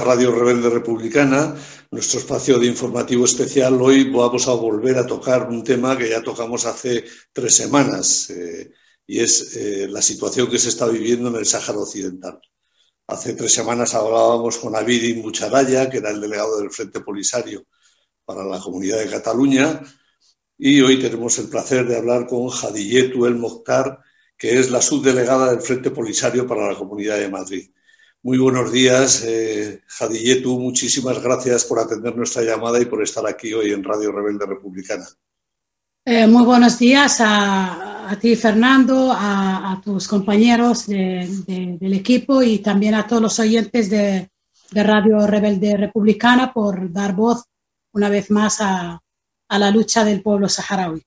Radio Rebelde Republicana, nuestro espacio de informativo especial. Hoy vamos a volver a tocar un tema que ya tocamos hace tres semanas eh, y es eh, la situación que se está viviendo en el Sáhara Occidental. Hace tres semanas hablábamos con Abidin Mucharaya, que era el delegado del Frente Polisario para la Comunidad de Cataluña, y hoy tenemos el placer de hablar con Jadiyetu El Mokhtar, que es la subdelegada del Frente Polisario para la Comunidad de Madrid. Muy buenos días, eh, Jadiyetu. Muchísimas gracias por atender nuestra llamada y por estar aquí hoy en Radio Rebelde Republicana. Eh, muy buenos días a, ti, Fernando, a, tus compañeros del equipo y también a todos los oyentes de, Radio Rebelde Republicana por dar voz una vez más a, la lucha del pueblo saharaui.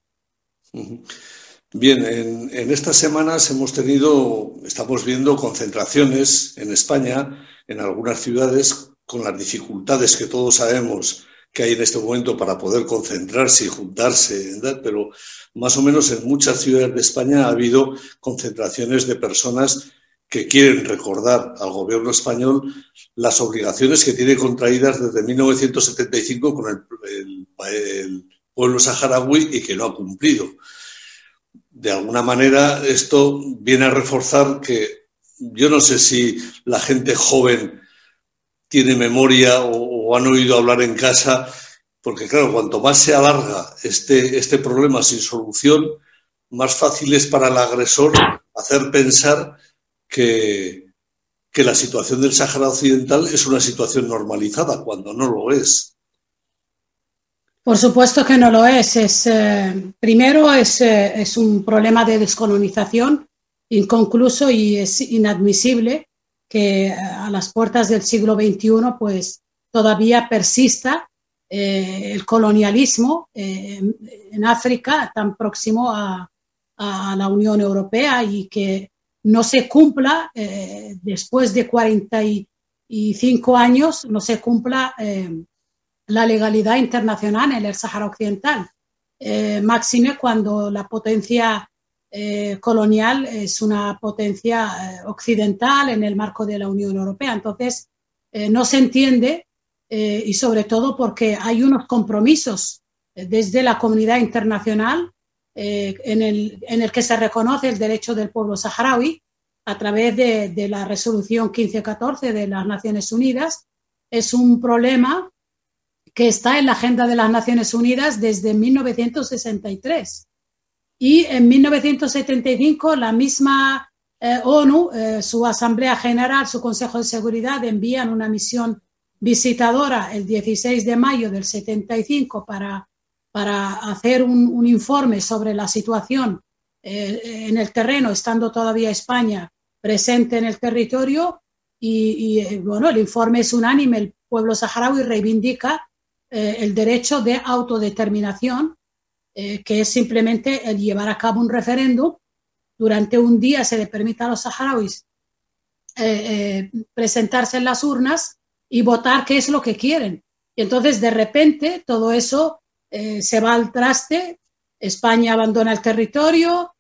Bien, en, estas semanas hemos tenido, estamos viendo concentraciones en España, en algunas ciudades, con las dificultades que todos sabemos que hay en este momento para poder concentrarse y juntarse, pero más o menos en muchas ciudades de España ha habido concentraciones de personas que quieren recordar al gobierno español las obligaciones que tiene contraídas desde 1975 con el, el pueblo saharaui y que no ha cumplido de alguna manera esto viene a reforzar que yo no sé si la gente joven tiene memoria o, han oído hablar en casa, porque claro, cuanto más se alarga este, este problema sin solución, más fácil es para el agresor hacer pensar que, que la situación del Sáhara Occidental es una situación normalizada, cuando no lo es. Por supuesto que no lo es. es eh, primero, es, eh, es, un problema de descolonización inconcluso y es inadmisible que eh, a las puertas del siglo XXI pues, todavía persista el colonialismo en África tan próximo a, a, la Unión Europea y que no se cumpla después de 45 años, no se cumpla la legalidad internacional en el Sáhara Occidental. Eh, máxime cuando la potencia eh, colonial es una potencia eh, occidental en el marco de la Unión Europea. Entonces, no se entiende y sobre todo porque hay unos compromisos desde la comunidad internacional en el, en, el, que se reconoce el derecho del pueblo saharaui a través de, de la resolución 1514 de las Naciones Unidas. Es un problema que está en la agenda de las Naciones Unidas desde 1963. Y en 1975 la misma eh, ONU, eh, su Asamblea General, su Consejo de Seguridad envían una misión visitadora el 16 de mayo del 75 para, para hacer un, informe sobre la situación eh, en el terreno, estando todavía España presente en el territorio. Y, y bueno, el informe es unánime. El pueblo saharaui reivindica eh, el derecho de autodeterminación, eh, que es simplemente el llevar a cabo un referéndum. Durante un día se le permite a los saharauis eh, presentarse en las urnas y votar qué es lo que quieren. Y entonces, de repente, todo eso se va al traste. España abandona el territorio,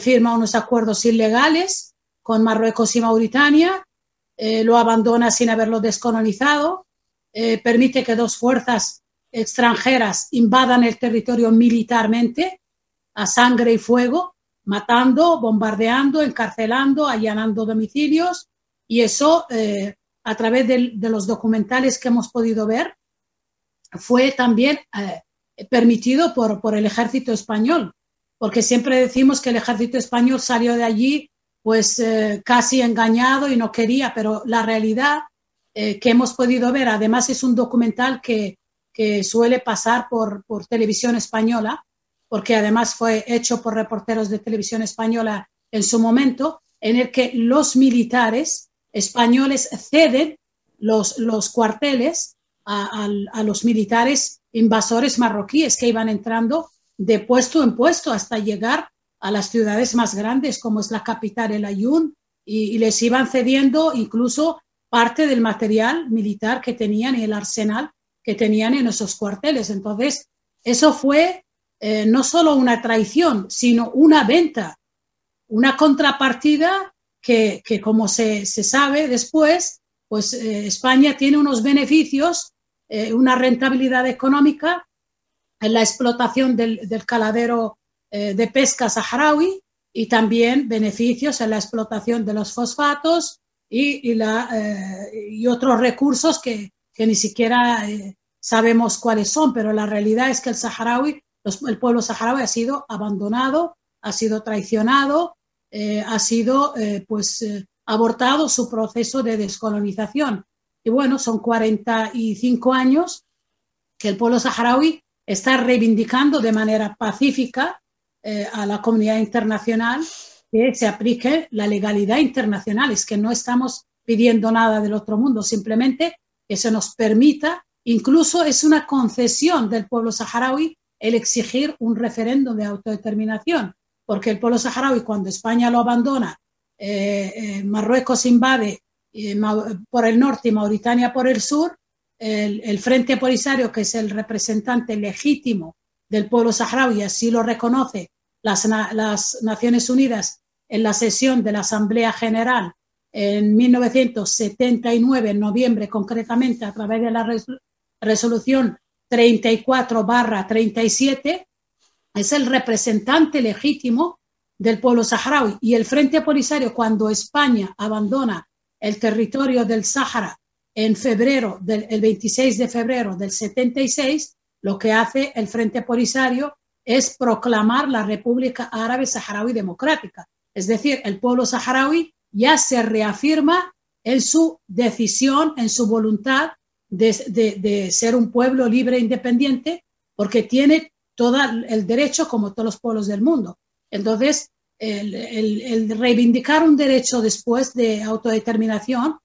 firma unos acuerdos ilegales con Marruecos y Mauritania, lo abandona sin haberlo descolonizado, eh, permite que dos fuerzas extranjeras invadan el territorio militarmente a sangre y fuego, matando, bombardeando, encarcelando, allanando domicilios. Y eso eh, a través de, los documentales que hemos podido ver fue también eh, permitido por, por el ejército español, porque siempre decimos que el ejército español salió de allí pues casi engañado y no quería, pero la realidad eh, que hemos podido ver. Además, es un documental que, suele pasar por, televisión española, porque además fue hecho por reporteros de televisión española en su momento, en el que los militares españoles ceden los, los cuarteles a, los militares invasores marroquíes que iban entrando de puesto en puesto hasta llegar a las ciudades más grandes, como es la capital, el Ayun, y les iban cediendo incluso parte del material militar que tenían y el arsenal que tenían en esos cuarteles. Entonces, eso fue eh, no solo una traición, sino una venta, una contrapartida que, como se, sabe después, pues eh, España tiene unos beneficios, eh, una rentabilidad económica en la explotación del, caladero eh, de pesca saharaui y también beneficios en la explotación de los fosfatos y, y, otros recursos que, ni siquiera sabemos cuáles son, pero la realidad es que el saharaui, el pueblo saharaui ha sido abandonado, ha sido traicionado, ha sido pues abortado su proceso de descolonización. Y bueno, son 45 años que el pueblo saharaui está reivindicando de manera pacífica eh, a la comunidad internacional que se aplique la legalidad internacional. Es que no estamos pidiendo nada del otro mundo, simplemente que se nos permita, incluso es una concesión del pueblo saharaui el exigir un referéndum de autodeterminación, porque el pueblo saharaui cuando España lo abandona eh, eh, Marruecos invade eh, por el norte y Mauritania por el sur, el, Frente Polisario, que es el representante legítimo del pueblo saharaui, así lo reconoce las, las Naciones Unidas en la sesión de la Asamblea General en 1979, en noviembre concretamente, a través de la resolución 34 barra 37, es el representante legítimo del pueblo saharaui. Y el Frente Polisario, cuando España abandona el territorio del Sáhara en febrero, del, el 26 de febrero del 76, lo que hace el Frente Polisario es proclamar la República Árabe Saharaui Democrática. Es decir, el pueblo saharaui ya se reafirma en su decisión, en su voluntad de, de ser un pueblo libre e independiente, porque tiene todo el derecho como todos los pueblos del mundo. Entonces, el, reivindicar un derecho después de autodeterminación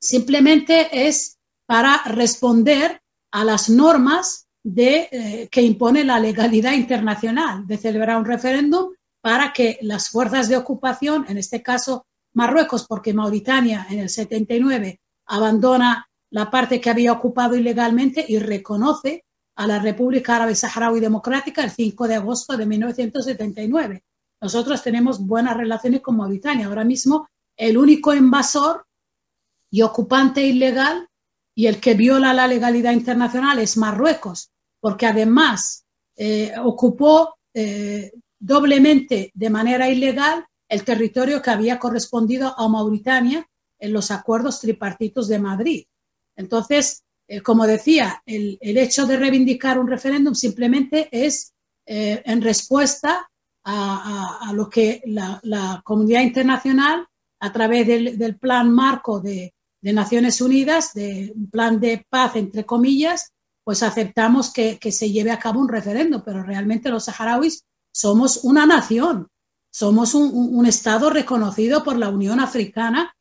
simplemente es para responder a las normas de, eh, que impone la legalidad internacional de celebrar un referéndum para que las fuerzas de ocupación, en este caso Marruecos, porque Mauritania en el 79 abandona la parte que había ocupado ilegalmente y reconoce a la República Árabe Saharaui Democrática el 5 de agosto de 1979. Nosotros tenemos buenas relaciones con Mauritania. Ahora mismo el único invasor y ocupante ilegal y el que viola la legalidad internacional es Marruecos, porque además eh, ocupó eh, doblemente de manera ilegal el territorio que había correspondido a Mauritania en los acuerdos tripartitos de Madrid. Entonces, eh, como decía, el, hecho de reivindicar un referéndum simplemente es eh, en respuesta a, lo que la, comunidad internacional, a través del, plan marco de, Naciones Unidas, de un plan de paz, entre comillas, pues aceptamos que, se lleve a cabo un referéndum, pero realmente los saharauis somos una nación, somos un, Estado reconocido por la Unión Africana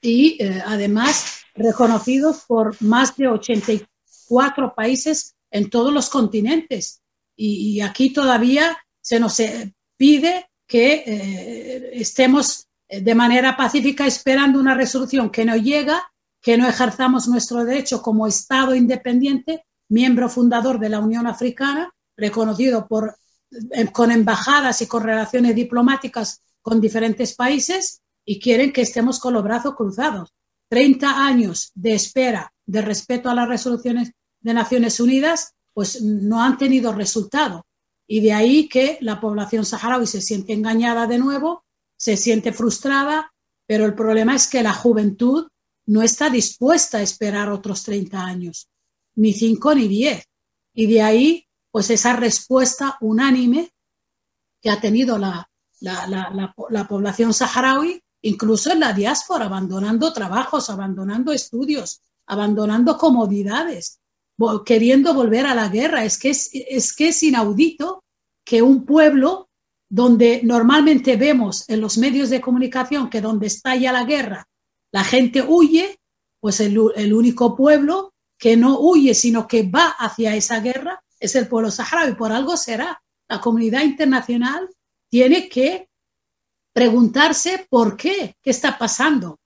y eh, además reconocidos por más de 84 países en todos los continentes. Y, aquí todavía se nos eh, pide que eh, estemos de manera pacífica esperando una resolución que no llega, que no ejerzamos nuestro derecho como Estado independiente, miembro fundador de la Unión Africana, reconocido por, con embajadas y con relaciones diplomáticas con diferentes países, y quieren que estemos con los brazos cruzados. 30 años de espera de respeto a las resoluciones de Naciones Unidas, pues no han tenido resultado. Y de ahí que la población saharaui se siente engañada de nuevo, se siente frustrada, pero el problema es que la juventud no está dispuesta a esperar otros 30 años, ni 5 ni 10. Y de ahí, pues esa respuesta unánime que ha tenido la, la, la, la población saharaui incluso en la diáspora, abandonando trabajos, abandonando estudios, abandonando comodidades, queriendo volver a la guerra. Es que es, es que es inaudito que un pueblo donde normalmente vemos en los medios de comunicación que donde estalla la guerra, la gente huye, pues el, el único pueblo que no huye, sino que va hacia esa guerra, es el pueblo saharaui. Por algo será. La comunidad internacional tiene que preguntarse por qué, qué está pasando.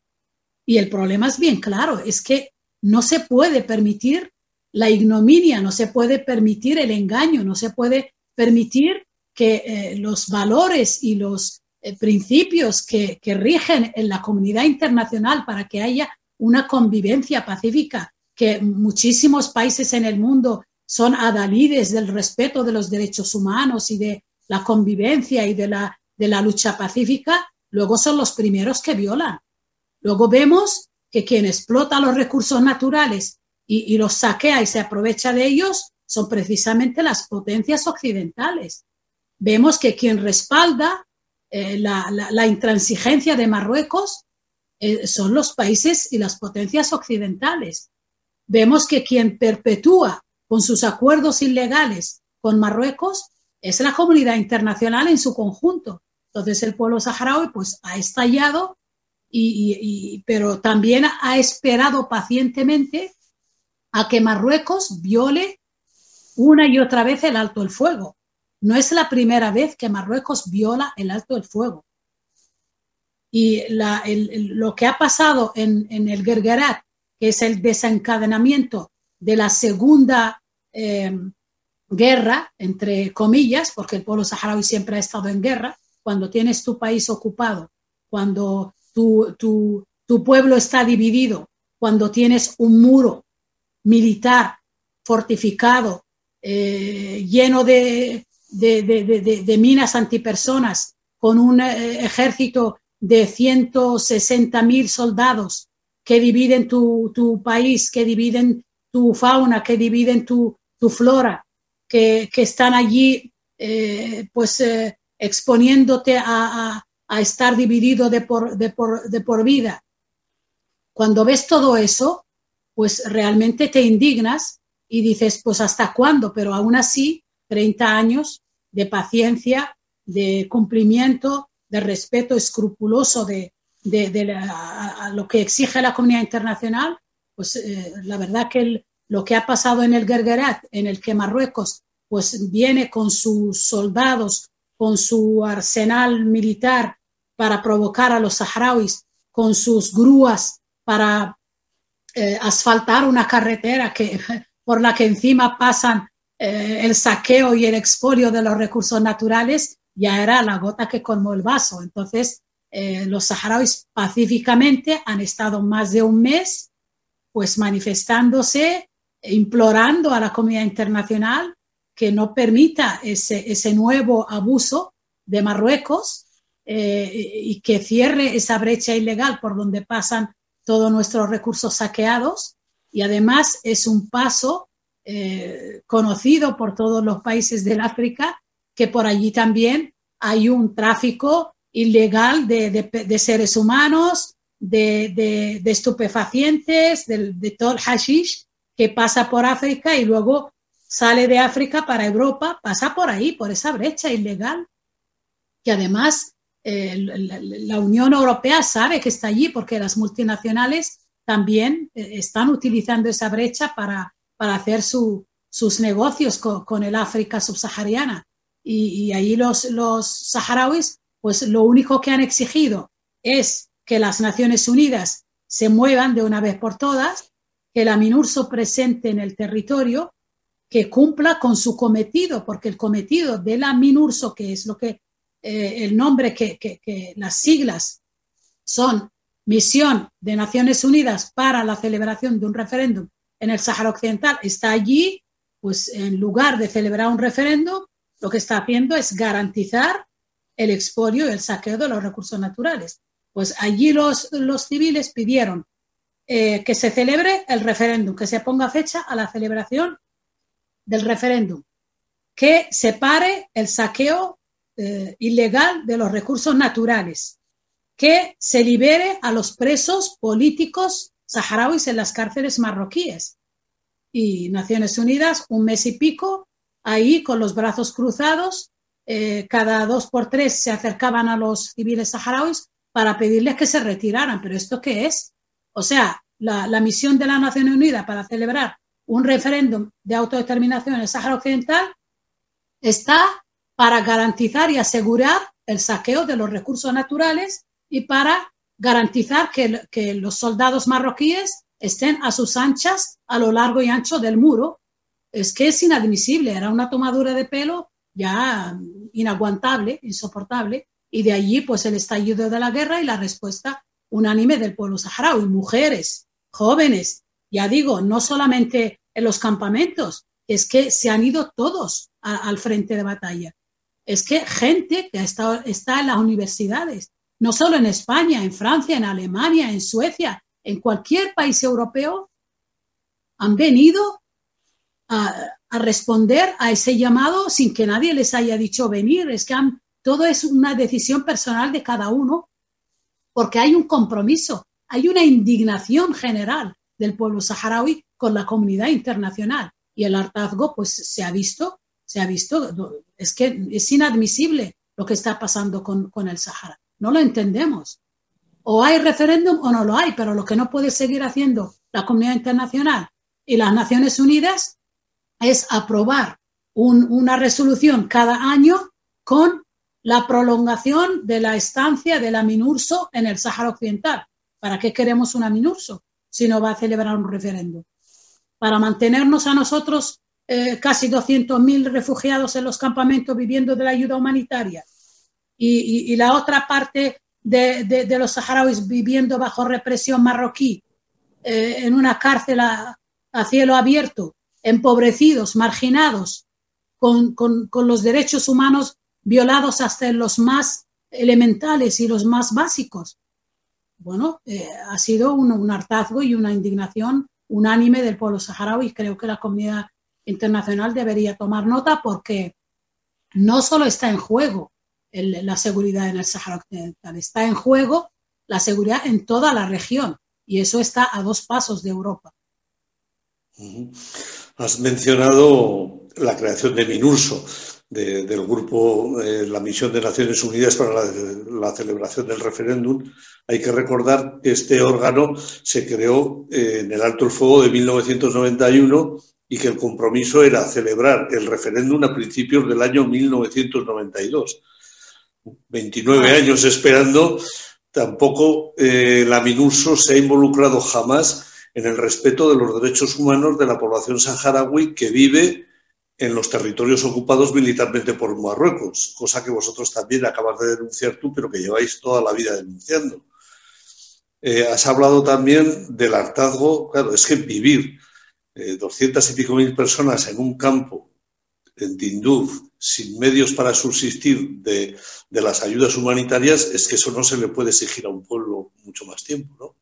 Y el problema es bien claro, es que no se puede permitir la ignominia, no se puede permitir el engaño, no se puede permitir que eh, los valores y los eh, principios que, rigen en la comunidad internacional para que haya una convivencia pacífica, que muchísimos países en el mundo son adalides del respeto de los derechos humanos y de la convivencia y de la, de la lucha pacífica, luego son los primeros que violan. Luego vemos que quien explota los recursos naturales y, los saquea y se aprovecha de ellos son precisamente las potencias occidentales. Vemos que quien respalda eh, la, intransigencia de Marruecos eh, son los países y las potencias occidentales. Vemos que quien perpetúa con sus acuerdos ilegales con Marruecos es la comunidad internacional en su conjunto. Entonces el pueblo saharaui pues ha estallado, y, pero también ha esperado pacientemente a que Marruecos viole una y otra vez el alto el fuego. No es la primera vez que Marruecos viola el alto el fuego. Y lo que ha pasado en, el Gergerat, que es el desencadenamiento de la segunda eh, guerra, entre comillas, porque el pueblo saharaui siempre ha estado en guerra, cuando tienes tu país ocupado, cuando tu, tu, pueblo está dividido, cuando tienes un muro militar fortificado, eh, lleno de, de, minas antipersonas, con un eh, ejército de 160 mil soldados que dividen tu, tu, país, que dividen tu fauna, que dividen tu, tu flora, que, que, están allí eh, pues exponiéndote a, a, estar dividido de por, de, por, de por vida. Cuando ves todo eso, pues realmente te indignas y dices, pues hasta cuándo, pero aún así, 30 años de paciencia, de cumplimiento, de respeto escrupuloso de, de, a, lo que exige la comunidad internacional, pues eh, la verdad que lo que ha pasado en el Gergerat, en el que Marruecos pues viene con sus soldados, con su arsenal militar para provocar a los saharauis, con sus grúas para eh, asfaltar una carretera que, por la que encima pasan eh, el saqueo y el expolio de los recursos naturales, ya era la gota que colmó el vaso. Entonces, los saharauis pacíficamente han estado más de un mes pues manifestándose, implorando a la comunidad internacional que no permita ese, ese nuevo abuso de Marruecos eh, y que cierre esa brecha ilegal por donde pasan todos nuestros recursos saqueados. Y además es un paso eh, conocido por todos los países del África, que por allí también hay un tráfico ilegal de, de, seres humanos, de, de estupefacientes, de, todo el hashish que pasa por África y luego sale de África para Europa, pasa por ahí, por esa brecha ilegal, que además eh, la, Unión Europea sabe que está allí porque las multinacionales también eh, están utilizando esa brecha para, para hacer sus negocios con, el África subsahariana. Y, y ahí los, los saharauis, pues lo único que han exigido es que las Naciones Unidas se muevan de una vez por todas, que la MINURSO presente en el territorio que cumpla con su cometido, porque el cometido de la MINURSO, que es lo que eh, el nombre que, que, las siglas son Misión de Naciones Unidas para la celebración de un referéndum en el Sáhara Occidental, está allí, pues en lugar de celebrar un referéndum, lo que está haciendo es garantizar el expolio y el saqueo de los recursos naturales. Pues allí los, los civiles pidieron eh, que se celebre el referéndum, que se ponga fecha a la celebración del referéndum, que separe el saqueo eh, ilegal de los recursos naturales, que se libere a los presos políticos saharauis en las cárceles marroquíes. Y Naciones Unidas, un mes y pico, ahí con los brazos cruzados, eh, cada dos por tres se acercaban a los civiles saharauis para pedirles que se retiraran. ¿Pero esto qué es? O sea, la, la misión de la Nación Unida para celebrar un referéndum de autodeterminación en el Sáhara Occidental está para garantizar y asegurar el saqueo de los recursos naturales y para garantizar que, los soldados marroquíes estén a sus anchas a lo largo y ancho del muro. Es que es inadmisible, era una tomadura de pelo ya inaguantable, insoportable, y de allí pues el estallido de la guerra y la respuesta unánime del pueblo saharaui, mujeres, jóvenes, ya digo, no solamente en los campamentos, es que se han ido todos al frente de batalla. Es que gente que está, está en las universidades, no solo en España, en Francia, en Alemania, en Suecia, en cualquier país europeo, han venido a, responder a ese llamado sin que nadie les haya dicho venir. Es que todo es una decisión personal de cada uno, porque hay un compromiso, hay una indignación general del pueblo saharaui con la comunidad internacional. Y el hartazgo, pues se ha visto, se ha visto, es que es inadmisible lo que está pasando con, con el Sahara. No lo entendemos. O hay referéndum o no lo hay, pero lo que no puede seguir haciendo la comunidad internacional y las Naciones Unidas es aprobar una resolución cada año con la prolongación de la estancia de la MINURSO en el Sáhara Occidental. ¿Para qué queremos una MINURSO si no va a celebrar un referéndum? Para mantenernos a nosotros eh, casi 200.000 refugiados en los campamentos viviendo de la ayuda humanitaria y, la otra parte de, los saharauis viviendo bajo represión marroquí eh, en una cárcel a, cielo abierto, empobrecidos, marginados, con, los derechos humanos violados hasta en los más elementales y los más básicos. Bueno, eh, ha sido un, hartazgo y una indignación unánime del pueblo saharaui. Creo que la comunidad internacional debería tomar nota porque no solo está en juego la seguridad en el Sahara Occidental, está en juego la seguridad en toda la región y eso está a dos pasos de Europa. Has mencionado la creación de MINURSO, del grupo, eh, la misión de Naciones Unidas para la, celebración del referéndum. Hay que recordar que este órgano se creó eh, en el alto el fuego de 1991 y que el compromiso era celebrar el referéndum a principios del año 1992. 29 años esperando, tampoco eh, la MINURSO se ha involucrado jamás en el respeto de los derechos humanos de la población saharaui que vive en los territorios ocupados militarmente por Marruecos, cosa que vosotros también acabas de denunciar tú, pero que lleváis toda la vida denunciando. Eh, has hablado también del hartazgo, claro, es que vivir eh, doscientas y pico mil personas en un campo, en Tinduf, sin medios para subsistir de, las ayudas humanitarias, es que eso no se le puede exigir a un pueblo mucho más tiempo, ¿no?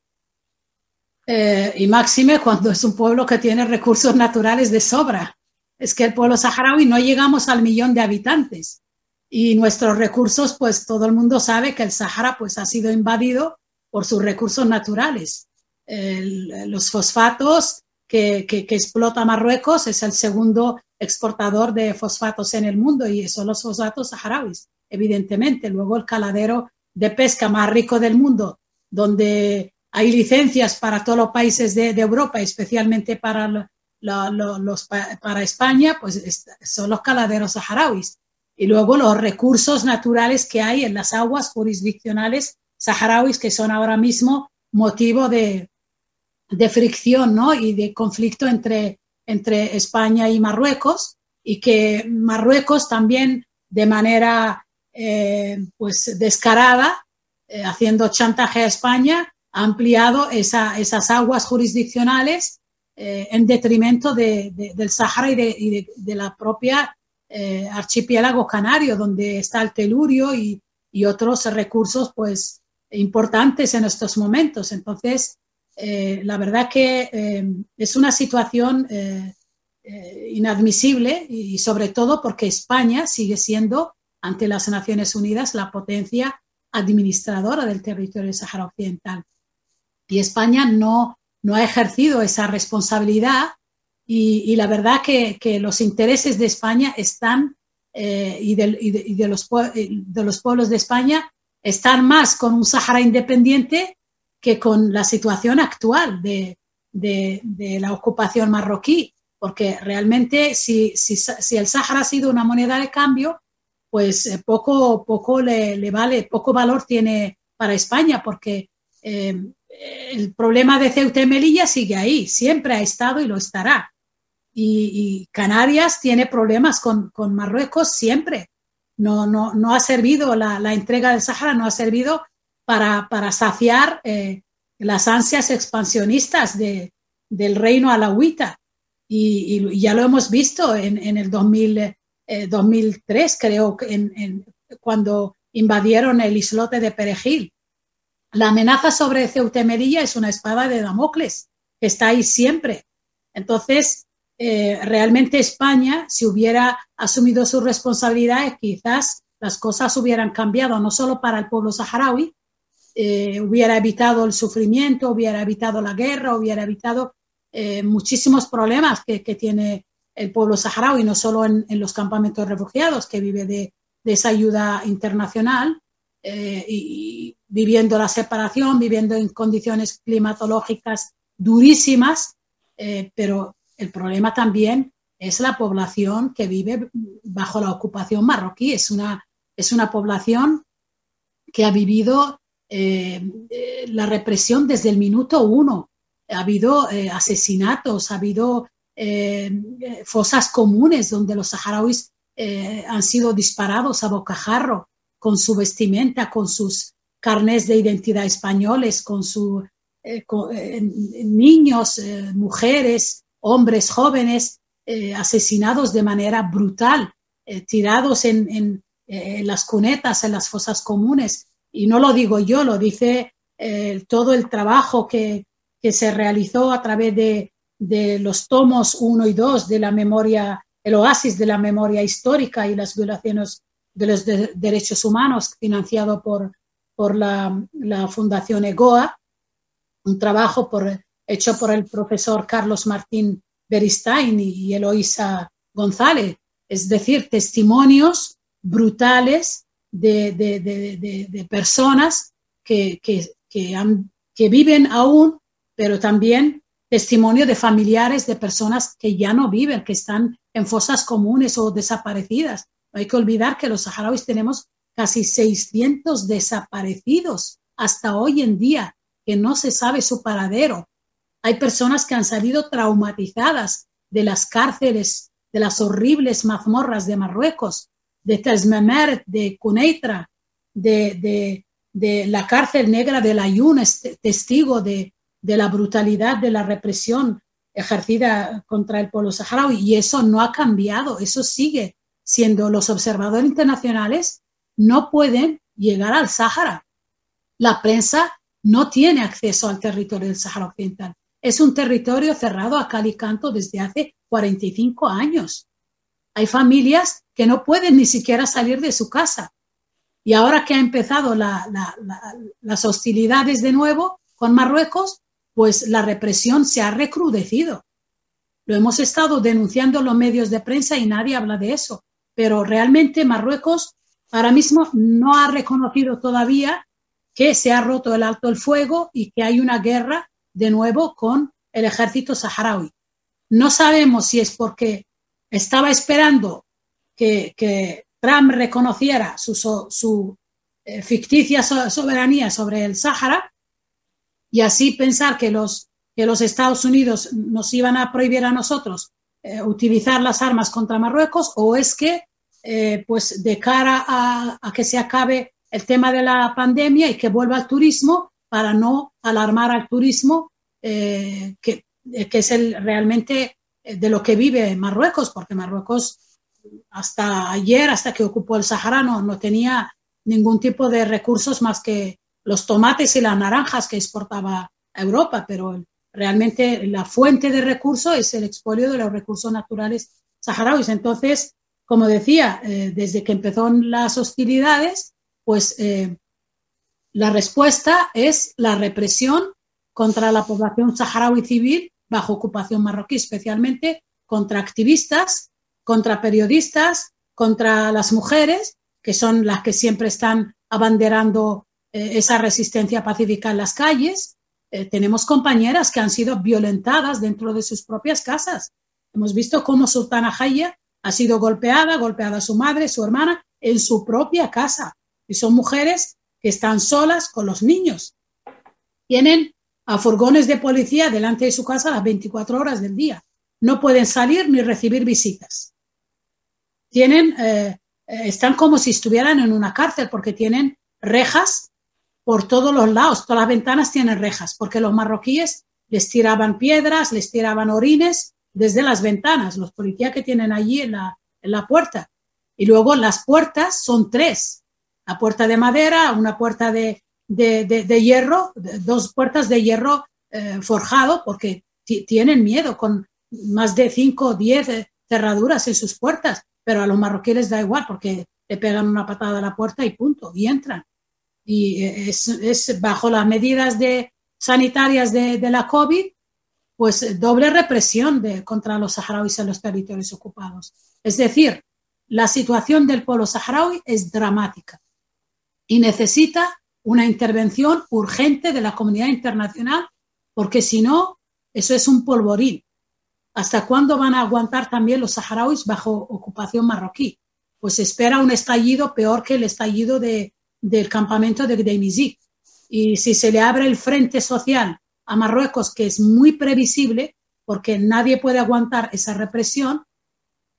Eh, y máxime cuando es un pueblo que tiene recursos naturales de sobra. Es que el pueblo saharaui no llegamos al millón de habitantes y nuestros recursos, pues todo el mundo sabe que el Sahara pues ha sido invadido por sus recursos naturales. los fosfatos que, explota Marruecos es el segundo exportador de fosfatos en el mundo y son los fosfatos saharauis, evidentemente. Luego el caladero de pesca más rico del mundo, donde hay licencias para todos los países de, Europa, especialmente para, para España, pues son los caladeros saharauis. Y luego los recursos naturales que hay en las aguas jurisdiccionales saharauis, que son ahora mismo motivo de, fricción ¿no? y de conflicto entre entre España y Marruecos y que Marruecos también de manera eh, pues descarada, eh, haciendo chantaje a España, ha ampliado esas aguas jurisdiccionales eh, en detrimento del Sahara y de, la propia archipiélago canario, donde está el telurio y, y, otros recursos pues importantes en estos momentos. Entonces, eh, la verdad que eh, es una situación eh, inadmisible y sobre todo porque España sigue siendo ante las Naciones Unidas la potencia administradora del territorio del Sahara Occidental. Y España no, no ha ejercido esa responsabilidad y, la verdad que, los intereses de España están y, de, los, de los pueblos de España están más con un Sahara independiente que con la situación actual de, la ocupación marroquí, porque realmente si, el Sáhara ha sido una moneda de cambio, pues eh, poco, poco le, vale, poco valor tiene para España, porque eh, el problema de Ceuta y Melilla sigue ahí, siempre ha estado y lo estará. Y, Canarias tiene problemas con, Marruecos siempre. No, no, ha servido, la, la entrega del Sáhara no ha servido para, saciar eh, las ansias expansionistas de, del reino alawita. Y, ya lo hemos visto en, en el 2000, 2003, eh, creo, cuando invadieron el islote de Perejil. La amenaza sobre Ceuta y Melilla es una espada de Damocles que está ahí siempre. Entonces, eh, realmente España, si hubiera asumido sus responsabilidades, quizás las cosas hubieran cambiado, no solo para el pueblo saharaui, eh, hubiera evitado el sufrimiento, hubiera evitado la guerra, hubiera evitado eh, muchísimos problemas que, que, tiene el pueblo saharaui, no solo en, en los campamentos refugiados, que vive de, de esa ayuda internacional, eh, y viviendo la separación, viviendo en condiciones climatológicas durísimas, eh, pero el problema también es la población que vive bajo la ocupación marroquí. Es una, es una población que ha vivido eh, la represión desde el minuto uno. Ha habido eh, asesinatos, ha habido eh, fosas comunes donde los saharauis eh, han sido disparados a bocajarro con su vestimenta, con sus carnes de identidad españoles, con sus con, niños, mujeres, hombres jóvenes asesinados de manera brutal, tirados en, en, las cunetas, en las fosas comunes. Y no lo digo yo, lo dice eh, todo el trabajo que, que, se realizó a través de, de, los tomos 1 y 2 de la memoria, el oasis de la memoria histórica y las violaciones de los de, derechos humanos financiado por, por la, la, Fundación EGOA, un trabajo por, hecho por el profesor Carlos Martín Beristain y, Eloisa González, es decir, testimonios brutales de, de, de, de personas que, que, que, han, que viven aún, pero también testimonio de familiares de personas que ya no viven, que están en fosas comunes o desaparecidas. No hay que olvidar que los saharauis tenemos casi 600 desaparecidos hasta hoy en día, que no se sabe su paradero. Hay personas que han salido traumatizadas de las cárceles, de las horribles mazmorras de Marruecos, de Tesmemer, de Cuneitra, de, la cárcel negra de la Yun, es testigo de, la brutalidad de la represión ejercida contra el pueblo saharaui. Y eso no ha cambiado, eso sigue siendo los observadores internacionales no pueden llegar al Sáhara. La prensa no tiene acceso al territorio del Sáhara Occidental. Es un territorio cerrado a cal y canto desde hace 45 años. Hay familias que no pueden ni siquiera salir de su casa. Y ahora que ha empezado la, la, la, las hostilidades de nuevo con Marruecos, pues la represión se ha recrudecido. Lo hemos estado denunciando en los medios de prensa y nadie habla de eso. Pero realmente Marruecos ahora mismo no ha reconocido todavía que se ha roto el alto el fuego y que hay una guerra de nuevo con el ejército saharaui. No sabemos si es porque estaba esperando que, Trump reconociera su, eh, ficticia so, soberanía sobre el Sáhara y así pensar que los, que los Estados Unidos nos iban a prohibir a nosotros eh, utilizar las armas contra Marruecos o es que eh, pues de cara a, que se acabe el tema de la pandemia y que vuelva el turismo para no alarmar al turismo eh, que, que, es el realmente de lo que vive Marruecos, porque Marruecos hasta ayer, hasta que ocupó el Sahara, no, no tenía ningún tipo de recursos más que los tomates y las naranjas que exportaba a Europa, pero realmente la fuente de recursos es el expolio de los recursos naturales saharauis. Entonces, como decía, eh, desde que empezó las hostilidades, pues eh, la respuesta es la represión contra la población saharaui civil bajo ocupación marroquí, especialmente contra activistas, contra periodistas, contra las mujeres, que son las que siempre están abanderando eh, esa resistencia pacífica en las calles. Tenemos compañeras que han sido violentadas dentro de sus propias casas. Hemos visto cómo Sultana ha sido golpeada, golpeada a su madre, su hermana, en su propia casa. Y son mujeres que están solas con los niños. Tienen a furgones de policía delante de su casa las 24 horas del día. No pueden salir ni recibir visitas. Tienen, eh, están como si estuvieran en una cárcel porque tienen rejas por todos los lados, todas las ventanas tienen rejas, porque los marroquíes les tiraban piedras, les tiraban orines desde las ventanas, los policías que tienen allí en la, en la puerta. Y luego las puertas son tres, la puerta de madera, una puerta de, de, de, hierro, dos puertas de hierro eh, forjado, porque tienen miedo con más de cinco o diez eh, cerraduras en sus puertas, pero a los marroquíes les da igual porque le pegan una patada a la puerta y punto, y entran. Y eh, es, es bajo las medidas de, sanitarias de, de, la COVID, pues doble represión contra los saharauis en los territorios ocupados. Es decir, la situación del pueblo saharaui es dramática y necesita una intervención urgente de la comunidad internacional, porque si no, eso es un polvorín. ¿Hasta cuándo van a aguantar también los saharauis bajo ocupación marroquí? Pues espera un estallido peor que el estallido de, del campamento de Gdeimizik. Y si se le abre el frente social a Marruecos, que es muy previsible, porque nadie puede aguantar esa represión,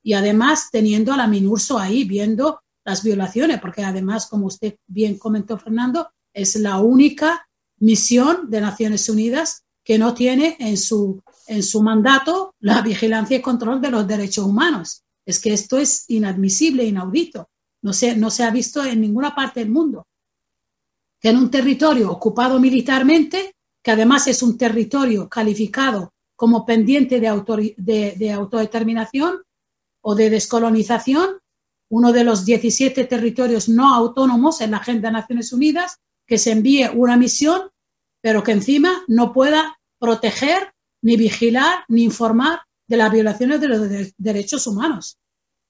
y además teniendo a la MINURSO ahí viendo las violaciones, porque además, como usted bien comentó, Fernando, es la única misión de Naciones Unidas que no tiene en su, en su mandato la vigilancia y control de los derechos humanos. Es que esto es inadmisible, inaudito. No se, no se ha visto en ninguna parte del mundo. Que en un territorio ocupado militarmente, que además es un territorio calificado como pendiente de, de, de autodeterminación, o de descolonización, uno de los 17 territorios no autónomos en la Agenda de Naciones Unidas, que se envíe una misión, pero que encima no pueda proteger, ni vigilar, ni informar de las violaciones de los derechos humanos.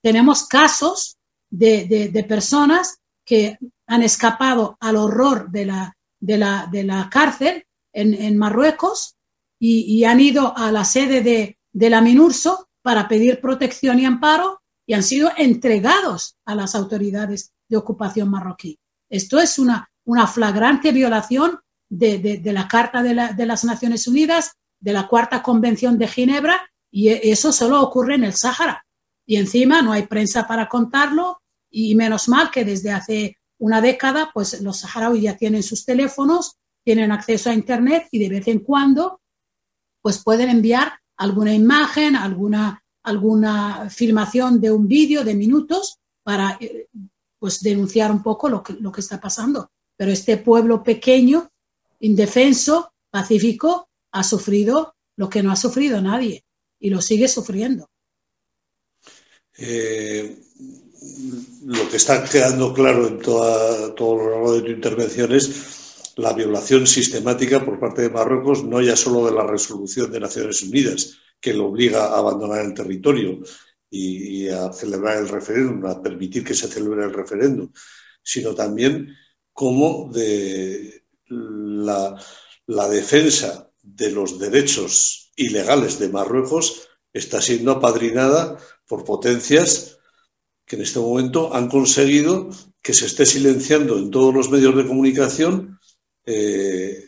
Tenemos casos de, de, personas que han escapado al horror de la, de la, de la cárcel en, Marruecos y, han ido a la sede de, de la MINURSO para pedir protección y amparo y han sido entregados a las autoridades de ocupación marroquí. Esto es una, una flagrante violación de, de, la Carta de, la, de, las Naciones Unidas, de la Cuarta Convención de Ginebra, y eso solo ocurre en el Sáhara. Y encima no hay prensa para contarlo, y menos mal que desde hace una década, pues los saharauis ya tienen sus teléfonos, tienen acceso a Internet y de vez en cuando, pues pueden enviar alguna imagen, alguna, alguna filmación de un vídeo de minutos para eh, pues denunciar un poco lo que, lo que está pasando. Pero este pueblo pequeño, indefenso, pacífico, ha sufrido lo que no ha sufrido nadie y lo sigue sufriendo. Eh, lo que está quedando claro en toda, todo lo largo de tu intervención es la violación sistemática por parte de Marruecos, no ya solo de la resolución de Naciones Unidas, que lo obliga a abandonar el territorio y, a celebrar el referéndum, a permitir que se celebre el referéndum, sino también como de la, la defensa de los derechos ilegales de Marruecos está siendo apadrinada por potencias que en este momento han conseguido que se esté silenciando en todos los medios de comunicación eh,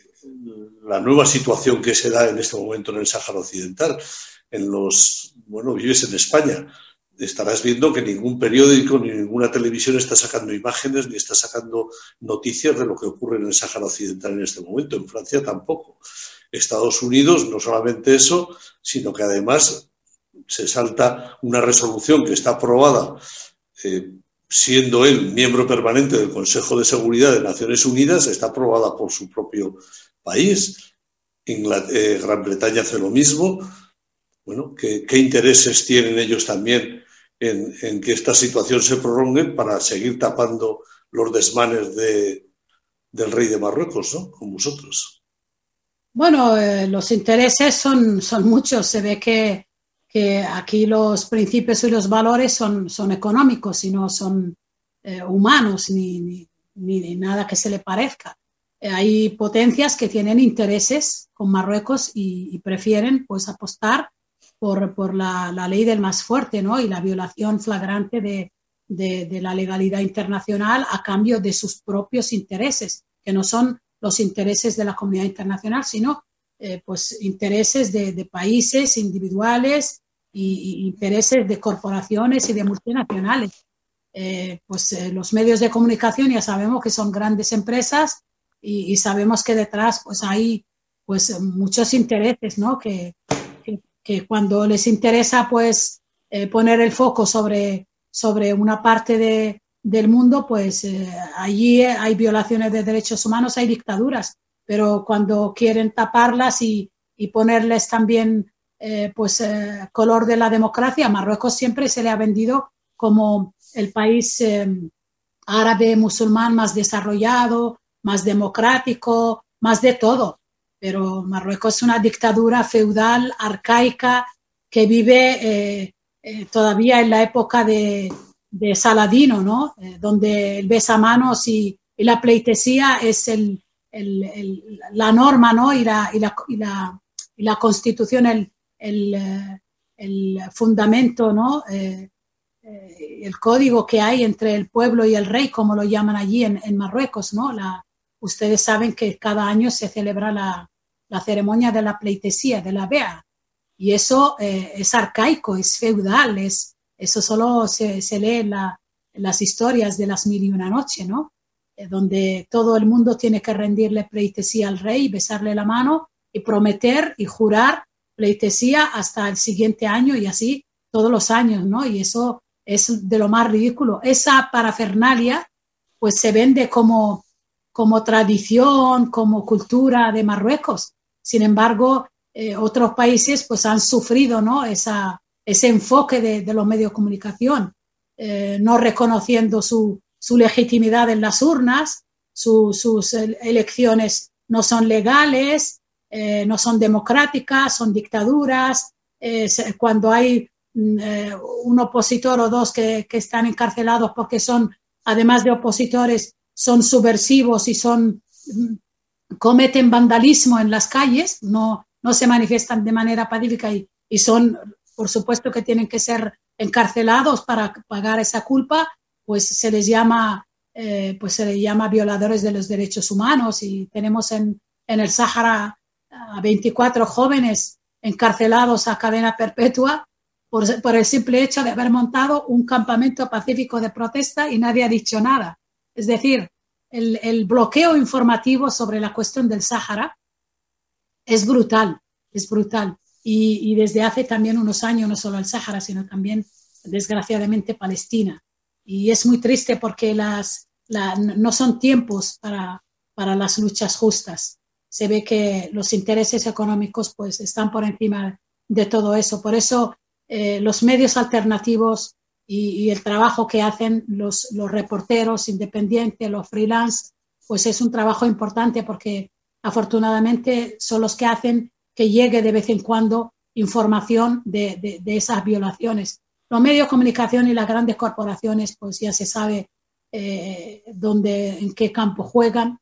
la nueva situación que se da en este momento en el Sáhara Occidental. En los, bueno, vives en España, estarás viendo que ningún periódico ni ninguna televisión está sacando imágenes ni está sacando noticias de lo que ocurre en el Sáhara Occidental en este momento. En Francia tampoco. Estados Unidos, no solamente eso, sino que además se salta una resolución que está aprobada eh, siendo él miembro permanente del Consejo de Seguridad de Naciones Unidas, está aprobada por su propio país. Eh, Gran Bretaña hace lo mismo. Bueno, ¿qué, intereses tienen ellos también en, que esta situación se prolongue para seguir tapando los desmanes del rey de Marruecos, ¿no? Con vosotros. Bueno, eh, los intereses son muchos. Se ve que que aquí los principios y los valores son, son económicos y no son eh, humanos ni, ni, ni, nada que se le parezca. Eh, hay potencias que tienen intereses con Marruecos y, prefieren pues apostar por, por la, la, ley del más fuerte ¿no? y la violación flagrante de, de la legalidad internacional a cambio de sus propios intereses, que no son los intereses de la comunidad internacional, sino eh, pues intereses de, de, países individuales y, y, intereses de corporaciones y de multinacionales. Eh, pues eh, los medios de comunicación ya sabemos que son grandes empresas y, sabemos que detrás pues hay pues muchos intereses, ¿no? Que, que, cuando les interesa pues eh, poner el foco sobre, sobre una parte de, del mundo, pues eh, allí hay violaciones de derechos humanos, hay dictaduras, pero cuando quieren taparlas y, y ponerles también eh, pues color de la democracia, Marruecos siempre se le ha vendido como el país árabe musulmán más desarrollado, más democrático, más de todo. Pero Marruecos es una dictadura feudal, arcaica, que vive eh, eh, todavía en la época de, Saladino, ¿no? Eh, donde el besamanos y, y la pleitesía es el, la norma, ¿no? Y la, y la, y la, constitución, el, el, fundamento, ¿no? el código que hay entre el pueblo y el rey, como lo llaman allí en, en Marruecos, ¿no? La, ustedes saben que cada año se celebra la, ceremonia de la pleitesía, de la vea, y eso eh, es arcaico, es feudal, es, eso solo se, lee en, las historias de las mil y una noche, ¿no? Donde todo el mundo tiene que rendirle pleitesía al rey, besarle la mano y prometer y jurar pleitesía hasta el siguiente año y así todos los años, ¿no? Y eso es de lo más ridículo. Esa parafernalia pues se vende como como tradición, como cultura de Marruecos. Sin embargo, eh, otros países pues han sufrido ¿no? Ese enfoque de, los medios de comunicación, eh, no reconociendo su, su, legitimidad en las urnas, sus elecciones no son legales, eh, no son democráticas, son dictaduras. cuando hay mm, un opositor o dos que, que están encarcelados porque son, además de opositores, son subversivos y son cometen vandalismo en las calles, no, no se manifiestan de manera pacífica y, y son, por supuesto, que tienen que ser encarcelados para pagar esa culpa, pues se les llama, eh, pues se les llama violadores de los derechos humanos y tenemos en, en el Sáhara a 24 jóvenes encarcelados a cadena perpetua por, por, el simple hecho de haber montado un campamento pacífico de protesta y nadie ha dicho nada. Es decir, el, bloqueo informativo sobre la cuestión del Sáhara es brutal, es brutal. Y, desde hace también unos años, no solo el Sáhara, sino también, desgraciadamente, Palestina. Y es muy triste porque las, no son tiempos para, para las luchas justas. Se ve que los intereses económicos pues, están por encima de todo eso. Por eso eh, los medios alternativos y, el trabajo que hacen los, los reporteros independientes, los freelance, pues es un trabajo importante porque afortunadamente son los que hacen que llegue de vez en cuando información de, de, esas violaciones. Los medios de comunicación y las grandes corporaciones, pues ya se sabe eh, dónde, en qué campo juegan.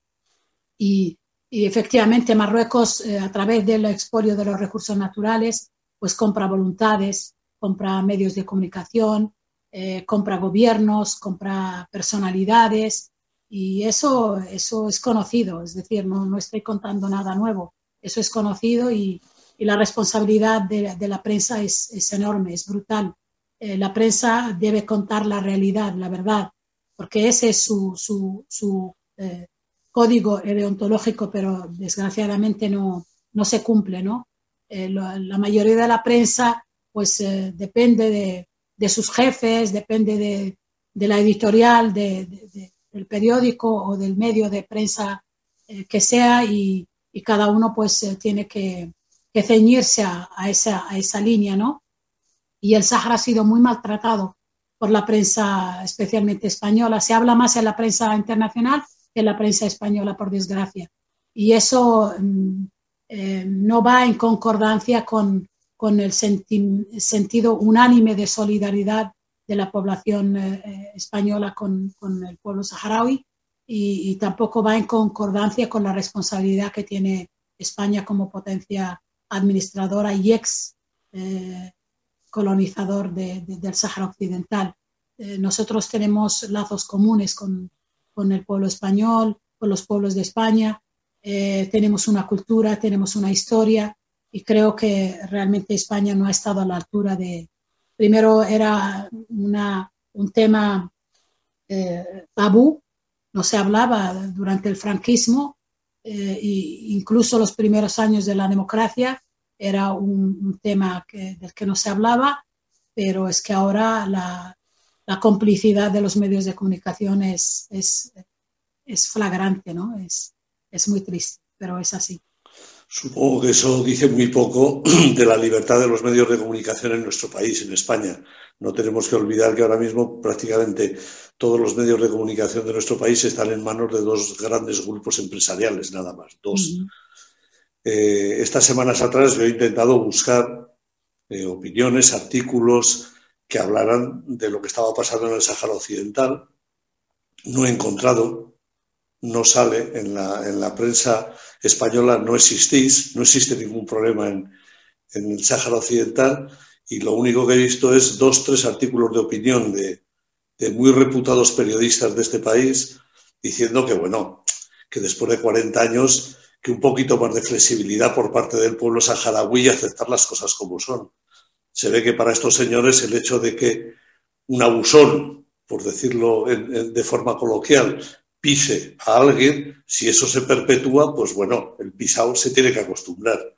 Y, efectivamente Marruecos, eh, a través del expolio de los recursos naturales, pues compra voluntades, compra medios de comunicación, eh, compra gobiernos, compra personalidades. Y eso, eso es conocido, es decir, no, no estoy contando nada nuevo, eso es conocido y, la responsabilidad de, la prensa es, enorme, es brutal. Eh, la prensa debe contar la realidad, la verdad, porque ese es su, su, su eh, código deontológico, pero desgraciadamente no, no se cumple, ¿no? La, la, mayoría de la prensa pues depende de, de sus jefes, depende de, la editorial del periódico o del medio de prensa eh, que sea y, cada uno pues eh, tiene que, ceñirse a, esa, a esa línea, ¿no? Y el Sahara ha sido muy maltratado por la prensa, especialmente española. Se habla más en la prensa internacional que en la prensa española, por desgracia. Y eso mm, eh, no va en concordancia con, con el sentido unánime de solidaridad de la población eh, eh, española con, el pueblo saharaui y, tampoco va en concordancia con la responsabilidad que tiene España como potencia administradora y ex eh, colonizador del Sahara Occidental. nosotros tenemos lazos comunes con, con, el pueblo español, con los pueblos de España, tenemos una cultura, tenemos una historia y creo que realmente España no ha estado a la altura de... Primero era una, un tema eh, tabú, no se hablaba durante el franquismo eh, incluso los primeros años de la democracia era un, tema del que no se hablaba, pero es que ahora la, complicidad de los medios de comunicación es, es, es flagrante, ¿no? Es, es muy triste, pero es así. Supongo que eso dice muy poco de la libertad de los medios de comunicación en nuestro país, en España. No tenemos que olvidar que ahora mismo prácticamente todos los medios de comunicación de nuestro país están en manos de dos grandes grupos empresariales, nada más, dos. Eh, estas semanas atrás yo he intentado buscar eh, opiniones, artículos que hablaran de lo que estaba pasando en el Sáhara Occidental. No he encontrado, no sale en la, en la prensa española, no existís, no existe ningún problema en, en el Sáhara Occidental y lo único que he visto es dos, tres artículos de opinión de, muy reputados periodistas de este país diciendo que, bueno, que después de 40 años, que un poquito más de flexibilidad por parte del pueblo saharaui y aceptar las cosas como son. Se ve que para estos señores el hecho de que un abusón, por decirlo de forma coloquial, pise a alguien, si eso se perpetúa, pues bueno, el pisado se tiene que acostumbrar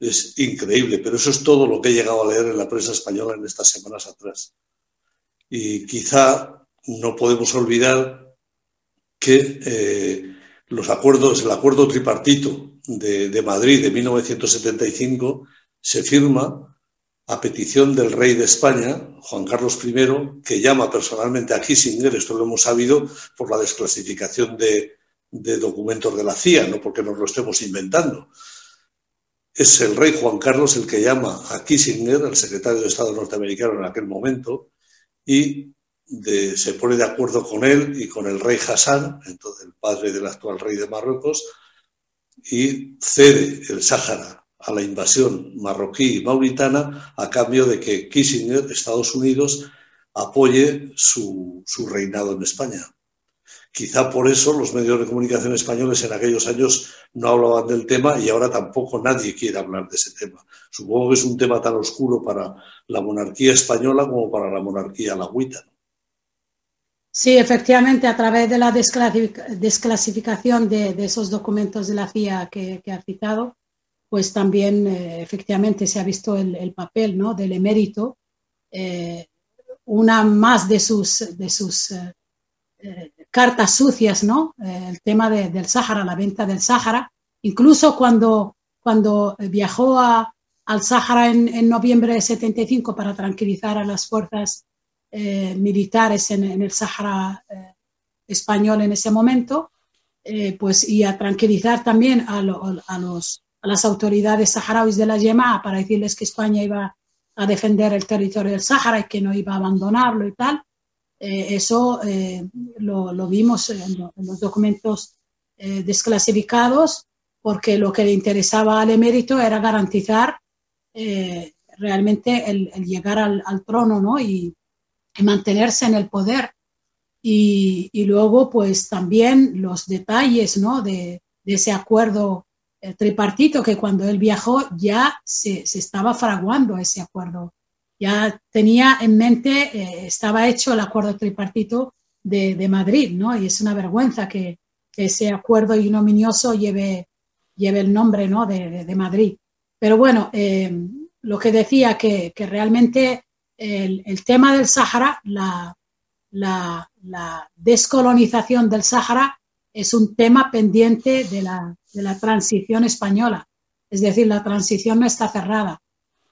es increíble, pero eso es todo lo que he llegado a leer en la prensa española en estas semanas atrás. Y quizá no podemos olvidar que eh, los acuerdos, el acuerdo tripartito de, de, Madrid de 1975 se firma a petición del rey de España, Juan Carlos I, que llama personalmente a Kissinger, esto lo hemos sabido por la desclasificación de, de documentos de la CIA, no porque nos lo estemos inventando. Es el rey Juan Carlos el que llama a Kissinger, el secretario de Estado norteamericano en aquel momento, y se pone de acuerdo con él y con el rey Hassan, entonces el padre del actual rey de Marruecos, y cede el Sáhara a la invasión marroquí y mauritana a cambio de que Kissinger, Estados Unidos, apoye su reinado en España. Quizá por eso los medios de comunicación españoles en aquellos años no hablaban del tema y ahora tampoco nadie quiere hablar de ese tema. Supongo que es un tema tan oscuro para la monarquía española como para la monarquía lagüita. Sí, efectivamente, a través de la desclasificación de, esos documentos de la CIA que, ha citado, pues también eh, efectivamente se ha visto el, papel ¿no? del emérito, eh, una más de sus, de sus eh, cartas sucias, ¿no? El tema del Sáhara, la venta del Sáhara. Incluso cuando, cuando viajó al Sáhara en, noviembre de 75 para tranquilizar a las fuerzas eh, militares en, el Sáhara eh, español en ese momento, pues y a tranquilizar también a, los, a las autoridades saharauis de la Yema para decirles que España iba a defender el territorio del Sáhara y que no iba a abandonarlo y tal eh, eso eh, lo, vimos en, los documentos eh, desclasificados porque lo que le interesaba al emérito era garantizar realmente el, llegar al, trono ¿no? y, mantenerse en el poder. Y, luego, pues también los detalles ¿no? de, ese acuerdo tripartito que cuando él viajó ya se, se estaba fraguando ese acuerdo ya tenía en mente, eh, estaba hecho el acuerdo tripartito de, Madrid, ¿no? Y es una vergüenza que, ese acuerdo ignominioso lleve, lleve el nombre, ¿no? De, Madrid. Pero bueno, eh, lo que decía que, que realmente el, tema del Sáhara, la, descolonización del Sáhara es un tema pendiente de la, transición española. Es decir, la transición no está cerrada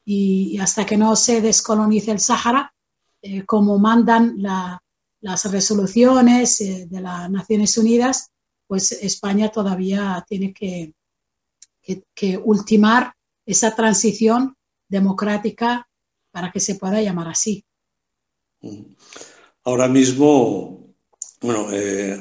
y, hasta que no se descolonice el Sáhara, eh, como mandan las resoluciones eh, de las Naciones Unidas, pues España todavía tiene que, ultimar esa transición democrática para que se pueda llamar así. Ahora mismo, bueno, eh,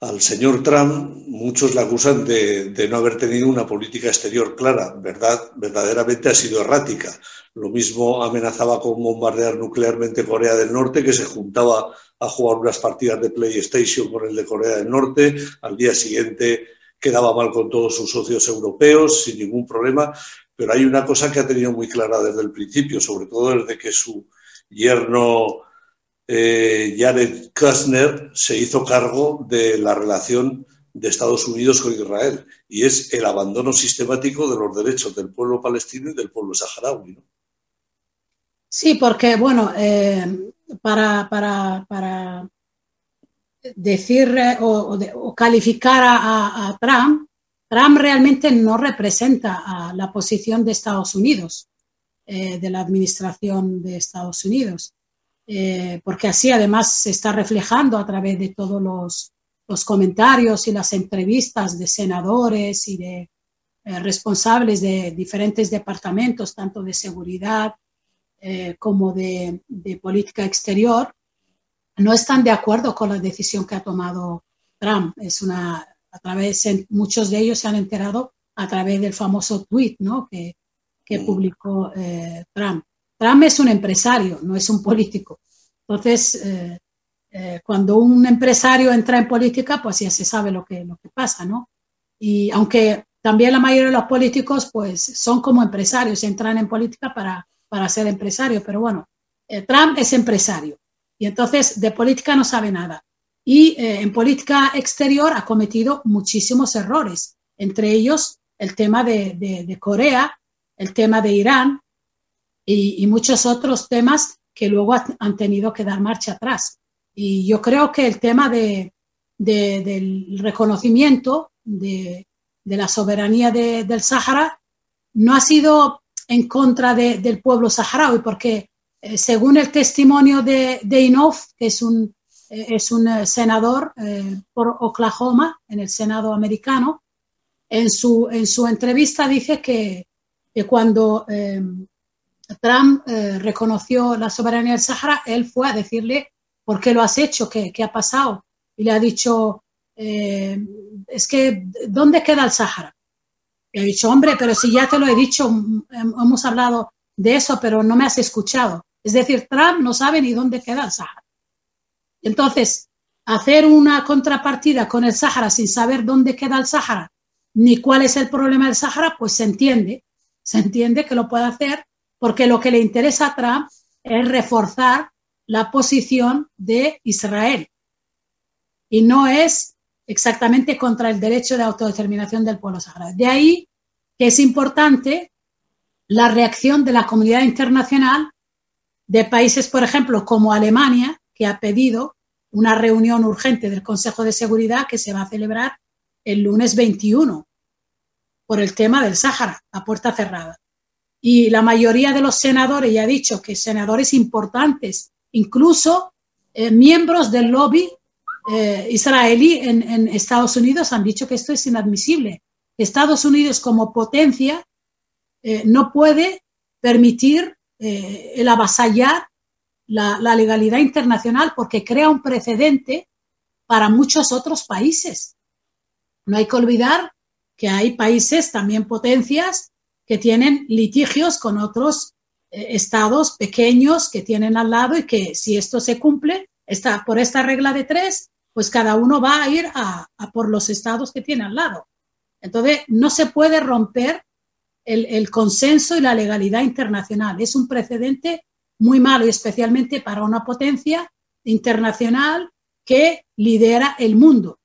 al señor Trump muchos le acusan de, no haber tenido una política exterior clara, ¿verdad? Verdaderamente ha sido errática. Lo mismo amenazaba con bombardear nuclearmente Corea del Norte, que se juntaba a jugar unas partidas de PlayStation con el de Corea del Norte. Al día siguiente quedaba mal con todos sus socios europeos, sin ningún problema. Pero hay una cosa que ha tenido muy clara desde el principio, sobre todo desde que su yerno eh, Jared Kushner se hizo cargo de la relación de Estados Unidos con Israel, y es el abandono sistemático de los derechos del pueblo palestino y del pueblo saharaui. Sí, porque, bueno, eh, para, para, decir eh, o, calificar a, Trump, Trump realmente no representa a la posición de Estados Unidos, eh, de la administración de Estados Unidos, porque así además se está reflejando a través de todos los los comentarios y las entrevistas de senadores y de eh, responsables de diferentes departamentos, tanto de seguridad eh, como de, política exterior, no están de acuerdo con la decisión que ha tomado Trump. Es una, a través, muchos de ellos se han enterado a través del famoso tweet ¿no? que, que publicó eh, Trump. Trump es un empresario, no es un político. Entonces, eh, cuando un empresario entra en política, pues ya se sabe lo que, lo que pasa, ¿no? Y aunque también la mayoría de los políticos, pues son como empresarios, entran en política para, para ser empresarios, pero bueno, eh, Trump es empresario y entonces de política no sabe nada. Y eh, en política exterior ha cometido muchísimos errores, entre ellos el tema de, de, Corea, el tema de Irán y, y, muchos otros temas que luego han tenido que dar marcha atrás. Y yo creo que el tema de, del reconocimiento de, la soberanía del Sáhara no ha sido en contra del pueblo saharaui, porque eh, según el testimonio de, de Inoff, que es un, es un eh, senador por Oklahoma en el Senado americano, en su, en su entrevista dice que, cuando Trump reconoció la soberanía del Sahara, él fue a decirle ¿por qué lo has hecho? ¿Qué, ha pasado? Y le ha dicho, eh, es que, ¿dónde queda el Sáhara? Y ha dicho, hombre, pero si ya te lo he dicho, hemos hablado de eso, pero no me has escuchado. Es decir, Trump no sabe ni dónde queda el Sáhara. Entonces, hacer una contrapartida con el Sáhara sin saber dónde queda el Sáhara, ni cuál es el problema del Sáhara, pues se entiende, se entiende que lo puede hacer porque lo que le interesa a Trump es reforzar la posición de Israel y no es exactamente contra el derecho de autodeterminación del pueblo saharaui. De ahí que es importante la reacción de la comunidad internacional de países, por ejemplo, como Alemania, que ha pedido una reunión urgente del Consejo de Seguridad que se va a celebrar el lunes 21 por el tema del Sáhara, a puerta cerrada. Y la mayoría de los senadores, ya ha dicho que senadores importantes Incluso eh, miembros del lobby eh, israelí en, Estados Unidos han dicho que esto es inadmisible. Estados Unidos como potencia eh, no puede permitir el avasallar la, legalidad internacional porque crea un precedente para muchos otros países. No hay que olvidar que hay países, también potencias, que tienen litigios con otros eh, estados pequeños que tienen al lado y que si esto se cumple, está, por esta regla de tres, pues cada uno va a ir a, por los estados que tiene al lado. Entonces, no se puede romper el, consenso y la legalidad internacional. Es un precedente muy malo y especialmente para una potencia internacional que lidera el mundo.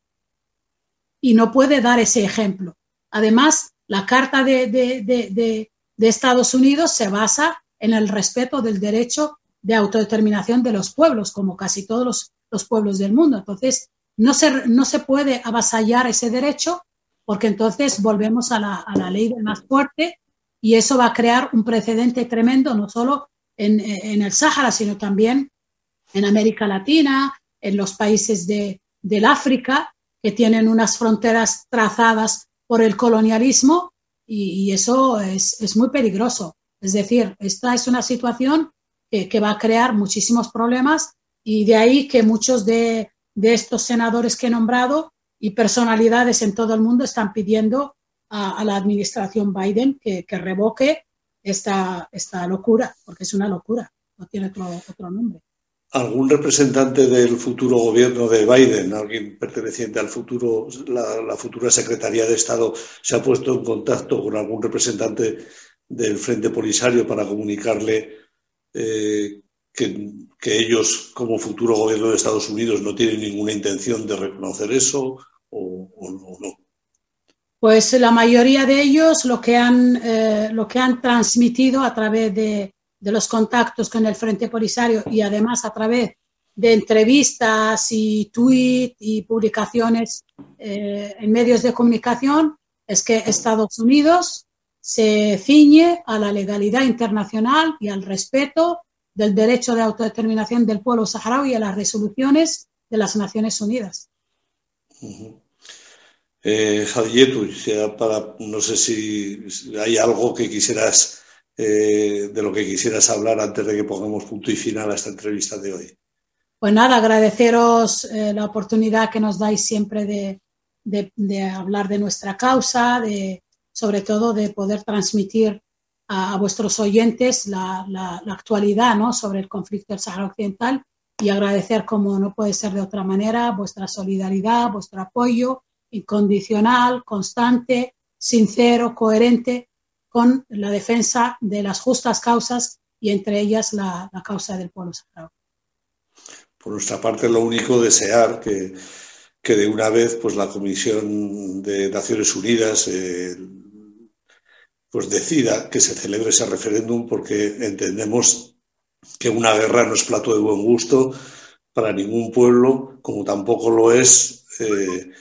Y no puede dar ese ejemplo. Además, la Carta de, de Estados Unidos se basa en el respeto del derecho de autodeterminación de los pueblos, como casi todos los, pueblos del mundo. Entonces, no se, no se puede avasallar ese derecho porque entonces volvemos a la, ley del más fuerte y eso va a crear un precedente tremendo, no solo en, el Sáhara, sino también en América Latina, en los países de, del África, que tienen unas fronteras trazadas por el colonialismo y, eso es, es, muy peligroso. Es decir, esta es una situación que, va a crear muchísimos problemas y de ahí que muchos de, estos senadores que he nombrado y personalidades en todo el mundo están pidiendo a, la administración Biden que, revoque esta, esta locura, porque es una locura, no tiene otro, nombre. ¿Algún representante del futuro gobierno de Biden, alguien perteneciente al futuro, la, futura Secretaría de Estado, se ha puesto en contacto con algún representante del Frente Polisario para comunicarle eh, que, ellos, como futuro gobierno de Estados Unidos, no tienen ninguna intención de reconocer eso o, o no. Pues la mayoría de ellos lo que han, eh, lo que han transmitido a través de, los contactos con el Frente Polisario y además a través de entrevistas y tweets y publicaciones eh, en medios de comunicación es que Estados Unidos se ciñe a la legalidad internacional y al respeto del derecho de autodeterminación del pueblo saharaui y a las resoluciones de las Naciones Unidas. Eh, para, no sé si hay algo que quisieras, eh, de lo que quisieras hablar antes de que pongamos punto y final a esta entrevista de hoy. Pues nada, agradeceros eh, la oportunidad que nos dais siempre de, de, de, hablar de nuestra causa, de, sobre todo de poder transmitir a, a vuestros oyentes la, la, la, actualidad ¿no? sobre el conflicto del Sahara Occidental y agradecer, como no puede ser de otra manera, vuestra solidaridad, vuestro apoyo incondicional, constante, sincero, coherente con la defensa de las justas causas y entre ellas la, causa del pueblo saharaui por nuestra parte, lo único desear que, que de una vez pues, la Comisión de Naciones Unidas eh, pues decida que se celebre ese referéndum porque entendemos que una guerra no es plato de buen gusto para ningún pueblo, como tampoco lo es eh,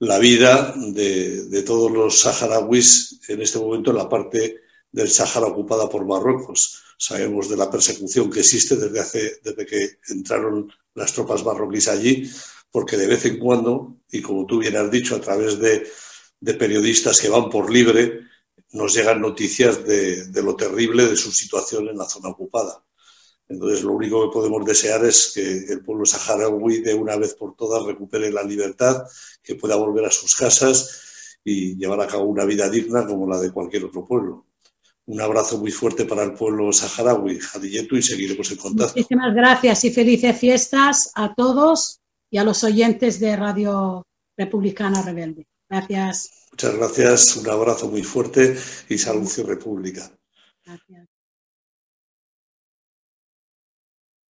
la vida de, todos los saharauis en este momento en la parte del Sahara ocupada por Marruecos. Sabemos de la persecución que existe desde, hace, desde que entraron las tropas marroquíes allí, porque de vez en cuando, y como tú bien has dicho, a través de, periodistas que van por libre, nos llegan noticias de, lo terrible de su situación en la zona ocupada. Entonces, lo único que podemos desear es que el pueblo saharaui de una vez por todas recupere la libertad, que pueda volver a sus casas y llevar a cabo una vida digna como la de cualquier otro pueblo. Un abrazo muy fuerte para el pueblo saharaui, Jadilletu, y seguiremos en contacto. Muchísimas gracias y felices fiestas a todos y a los oyentes de Radio Republicana Rebelde. Gracias. Muchas gracias, un abrazo muy fuerte y salud y república. Gracias.